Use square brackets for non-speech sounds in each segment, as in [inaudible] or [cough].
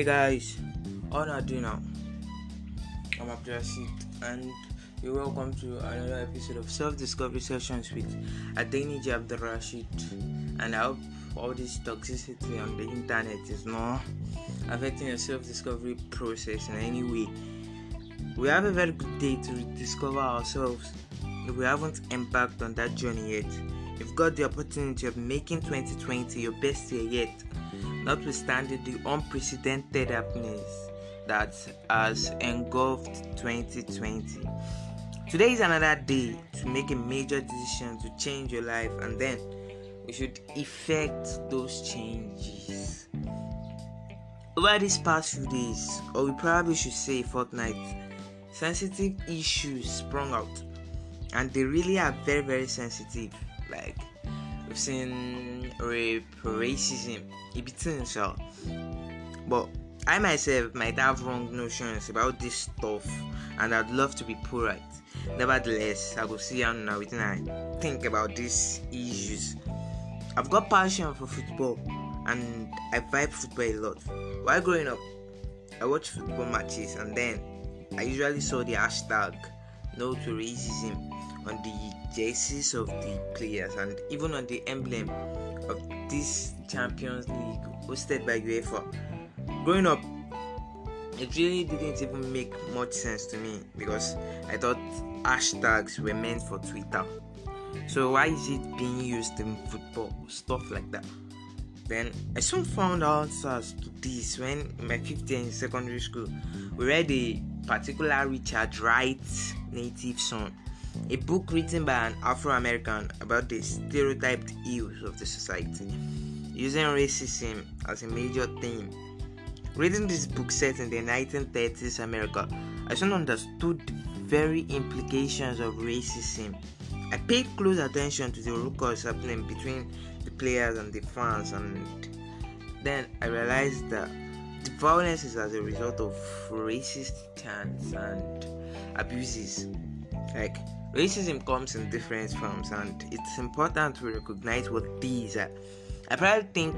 Hey guys, are you doing now? I'm Abdurrashid and you're welcome to another episode of Self Discovery Sessions with Adeni Abdurrashid. And I hope all this toxicity on the internet is not affecting your self discovery process in any way. We have a very good day to discover ourselves if we haven't embarked on that journey yet. You've got the opportunity of making 2020 your best year yet notwithstanding the unprecedented happiness that has engulfed 2020. Today is another day to make a major decision to change your life, and then we should effect those changes. Over these past few days, or we probably should say fortnight, sensitive issues sprung out, and they really are very, very sensitive. Like we've seen rape, racism, so. But I myself might have wrong notions about this stuff and I'd love to be put right. Nevertheless, I will see how now when I think about these issues. I've got passion for football and I vibe football a lot. While growing up, I watched football matches and then I usually saw the hashtag no to racism on the jerseys of the players and even on the emblem of this Champions League hosted by UEFA. Growing up, it really didn't even make much sense to me because I thought hashtags were meant for Twitter. So why is it being used in football? Stuff like that. Then I soon found answers to this when in my fifth year in secondary school we read a particular Richard Wright native son a book written by an Afro American about the stereotyped ills of the society, using racism as a major theme. Reading this book set in the 1930s America, I soon understood the very implications of racism. I paid close attention to the ruckus happening between the players and the fans, and then I realized that the violence is as a result of racist chants and abuses. Like Racism comes in different forms, and it's important to recognize what these are. I probably think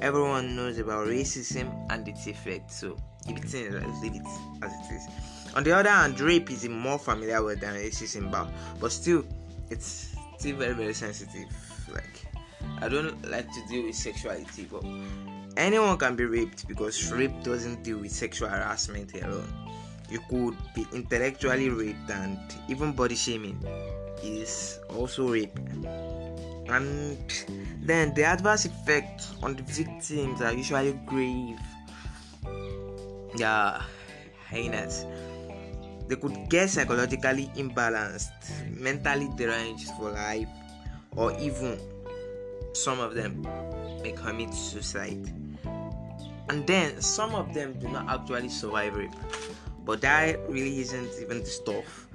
everyone knows about racism and its effects, so if it's in leave it as it is. On the other hand, rape is a more familiar word than racism, but, but still, it's still very, very sensitive. Like, I don't like to deal with sexuality, but anyone can be raped because rape doesn't deal with sexual harassment alone you could be intellectually raped and even body shaming is also rape. And then the adverse effects on the victims are usually grave. Yeah heinous they could get psychologically imbalanced mentally deranged for life or even some of them may commit suicide. And then some of them do not actually survive rape but that really isn't even the stuff.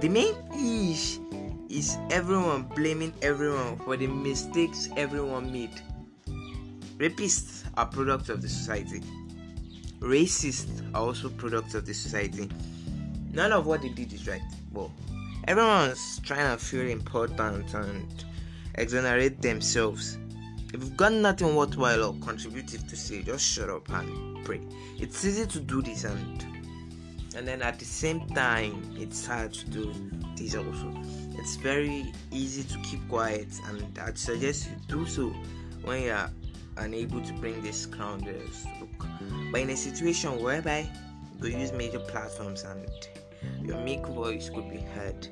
The main issue is everyone blaming everyone for the mistakes everyone made. Rapists are products of the society. Racists are also products of the society. None of what they did is right, but everyone's trying to feel important and exonerate themselves. If you've got nothing worthwhile or contributive to say, just shut up and pray. It's easy to do this and and then at the same time it's hard to do this also. It's very easy to keep quiet and i'd suggest you do so when you are unable to bring this crown look but in a situation whereby you use major platforms and your meek voice could be heard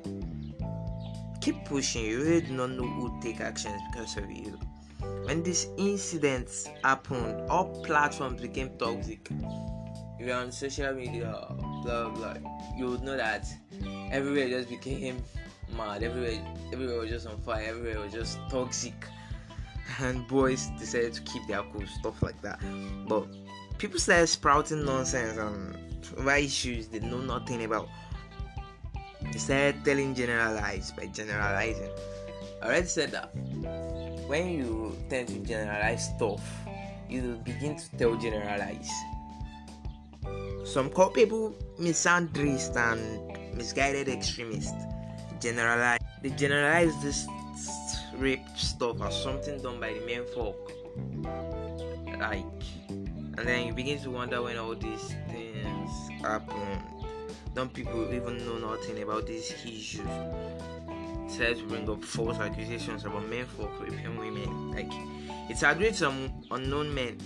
keep pushing. You really do not know who take actions because of you. When these incidents happened all platforms became toxic if you're on social media blah blah, you would know that everywhere just became mad. Everywhere, everywhere was just on fire. Everywhere was just toxic, [laughs] and boys decided to keep their cool, stuff like that. But people started sprouting nonsense on over issues they know nothing about. They started telling generalize by generalizing. I already said that when you tend to generalize stuff, you begin to tell generalize some call people misandrist and misguided extremists. Generalize they generalize this rape stuff as something done by the men folk. Like and then you begin to wonder when all these things happen. Don't people even know nothing about these issues? Said to bring up false accusations about men for raping women. Like it's agreed some unknown men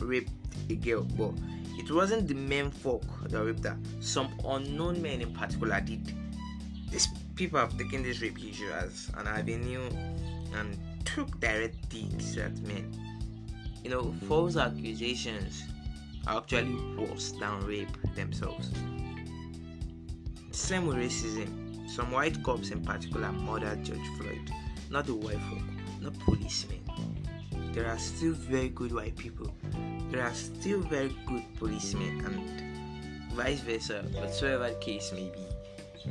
raped a girl, but it wasn't the men folk that raped her. Some unknown men in particular did. These people have taken this rape issue as an avenue and took direct digs at men. You know, false accusations are actually worse than rape themselves. Same with racism. Some white cops in particular murdered George Floyd, not the white folk, not policemen. There are still very good white people. There are still very good policemen and vice versa, whatsoever case may be.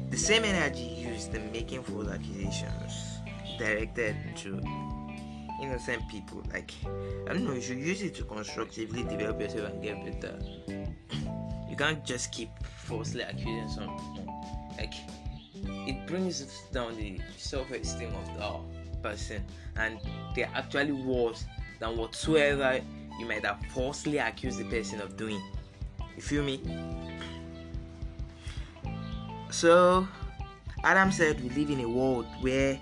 The same energy used in making false accusations directed to innocent people. Like, I don't know, you should use it to constructively develop yourself and get better. [coughs] You can't just keep falsely accusing someone. Like, it brings down the self esteem of the person, and they're actually worse than whatsoever you might have falsely accused the person of doing. You feel me? So, Adam said we live in a world where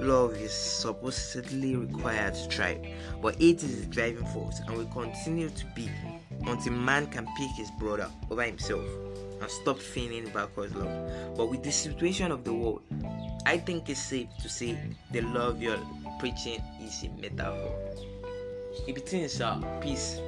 love is supposedly required to thrive, but it is the driving force and will continue to be until man can pick his brother over himself and stop feeling backwards love. But with the situation of the world, I think it's safe to say the love you're preaching is a metaphor. If it is uh, peace,